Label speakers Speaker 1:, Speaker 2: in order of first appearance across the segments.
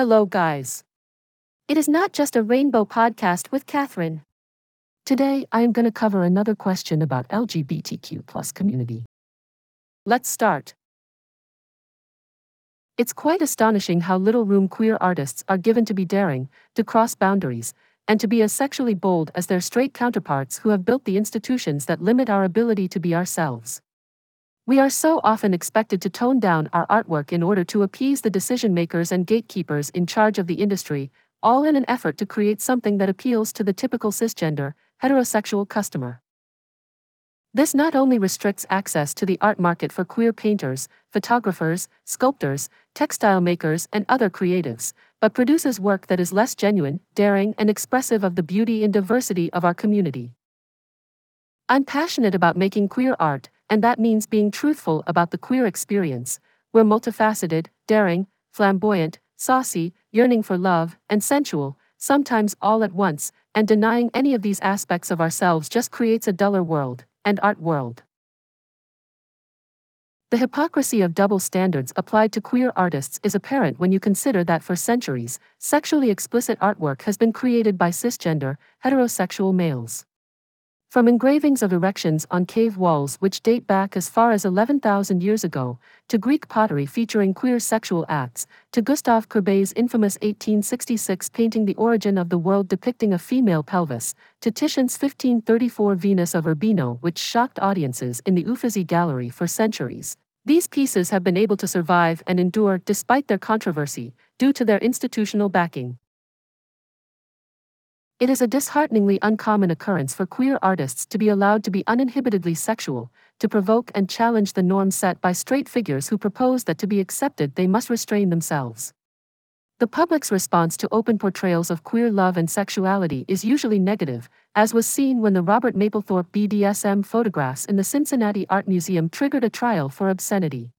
Speaker 1: Hello, guys. It is not just a rainbow podcast with Catherine. Today, I am going to cover another question about LGBTQ plus community. Let's start. It's quite astonishing how little room queer artists are given to be daring, to cross boundaries, and to be as sexually bold as their straight counterparts who have built the institutions that limit our ability to be ourselves. We are so often expected to tone down our artwork in order to appease the decision makers and gatekeepers in charge of the industry, all in an effort to create something that appeals to the typical cisgender, heterosexual customer. This not only restricts access to the art market for queer painters, photographers, sculptors, textile makers, and other creatives, but produces work that is less genuine, daring, and expressive of the beauty and diversity of our community. I'm passionate about making queer art, and that means being truthful about the queer experience. We're multifaceted, daring, flamboyant, saucy, yearning for love, and sensual, sometimes all at once, and denying any of these aspects of ourselves just creates a duller world and art world. The hypocrisy of double standards applied to queer artists is apparent when you consider that for centuries, sexually explicit artwork has been created by cisgender, heterosexual males. From engravings of erections on cave walls which date back as far as 11,000 years ago, to Greek pottery featuring queer sexual acts, to Gustave Courbet's infamous 1866 painting The Origin of the World depicting a female pelvis, to Titian's 1534 Venus of Urbino which shocked audiences in the Uffizi Gallery for centuries. These pieces have been able to survive and endure despite their controversy, due to their institutional backing. It is a dishearteningly uncommon occurrence for queer artists to be allowed to be uninhibitedly sexual, to provoke and challenge the norm set by straight figures who propose that to be accepted they must restrain themselves. The public's response to open portrayals of queer love and sexuality is usually negative, as was seen when the Robert Mapplethorpe BDSM photographs in the Cincinnati Art Museum triggered a trial for obscenity.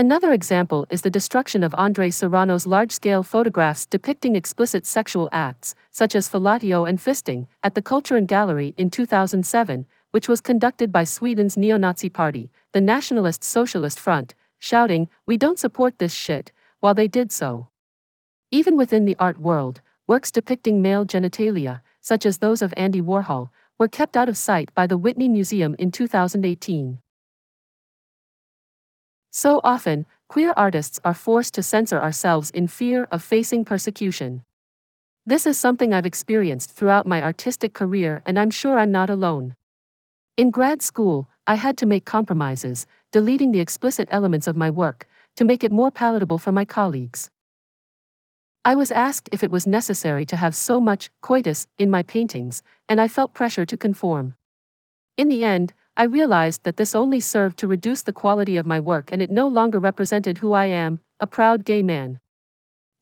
Speaker 1: Another example is the destruction of Andre Serrano's large scale photographs depicting explicit sexual acts, such as fellatio and fisting, at the Kulturen Gallery in 2007, which was conducted by Sweden's neo Nazi party, the Nationalist Socialist Front, shouting, We don't support this shit, while they did so. Even within the art world, works depicting male genitalia, such as those of Andy Warhol, were kept out of sight by the Whitney Museum in 2018. So often, queer artists are forced to censor ourselves in fear of facing persecution. This is something I've experienced throughout my artistic career, and I'm sure I'm not alone. In grad school, I had to make compromises, deleting the explicit elements of my work, to make it more palatable for my colleagues. I was asked if it was necessary to have so much coitus in my paintings, and I felt pressure to conform. In the end, I realized that this only served to reduce the quality of my work and it no longer represented who I am, a proud gay man.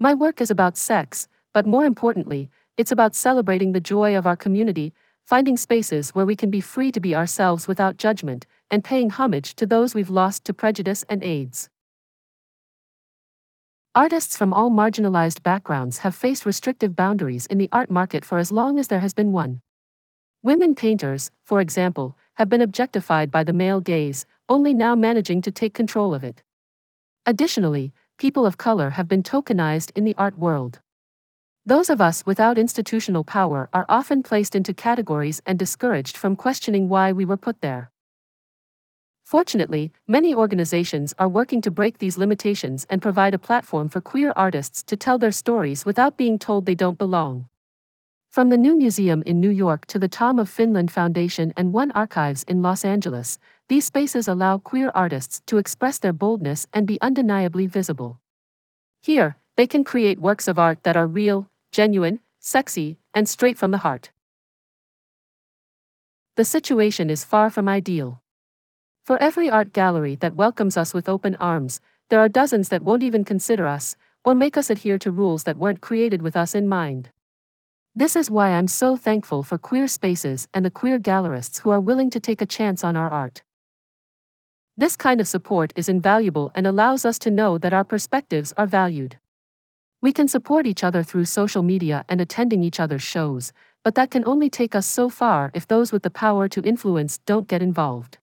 Speaker 1: My work is about sex, but more importantly, it's about celebrating the joy of our community, finding spaces where we can be free to be ourselves without judgment, and paying homage to those we've lost to prejudice and AIDS. Artists from all marginalized backgrounds have faced restrictive boundaries in the art market for as long as there has been one. Women painters, for example, have been objectified by the male gaze, only now managing to take control of it. Additionally, people of color have been tokenized in the art world. Those of us without institutional power are often placed into categories and discouraged from questioning why we were put there. Fortunately, many organizations are working to break these limitations and provide a platform for queer artists to tell their stories without being told they don't belong. From the New Museum in New York to the Tom of Finland Foundation and One Archives in Los Angeles, these spaces allow queer artists to express their boldness and be undeniably visible. Here, they can create works of art that are real, genuine, sexy, and straight from the heart. The situation is far from ideal. For every art gallery that welcomes us with open arms, there are dozens that won't even consider us, or make us adhere to rules that weren't created with us in mind. This is why I'm so thankful for queer spaces and the queer gallerists who are willing to take a chance on our art. This kind of support is invaluable and allows us to know that our perspectives are valued. We can support each other through social media and attending each other's shows, but that can only take us so far if those with the power to influence don't get involved.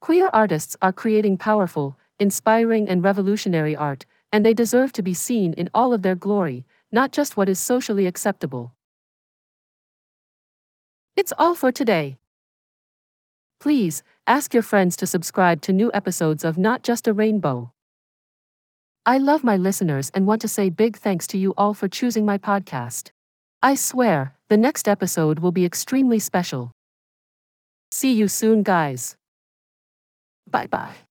Speaker 1: Queer artists are creating powerful, inspiring, and revolutionary art, and they deserve to be seen in all of their glory, not just what is socially acceptable. It's all for today. Please, ask your friends to subscribe to new episodes of Not Just a Rainbow. I love my listeners and want to say big thanks to you all for choosing my podcast. I swear, the next episode will be extremely special. See you soon, guys. Bye bye.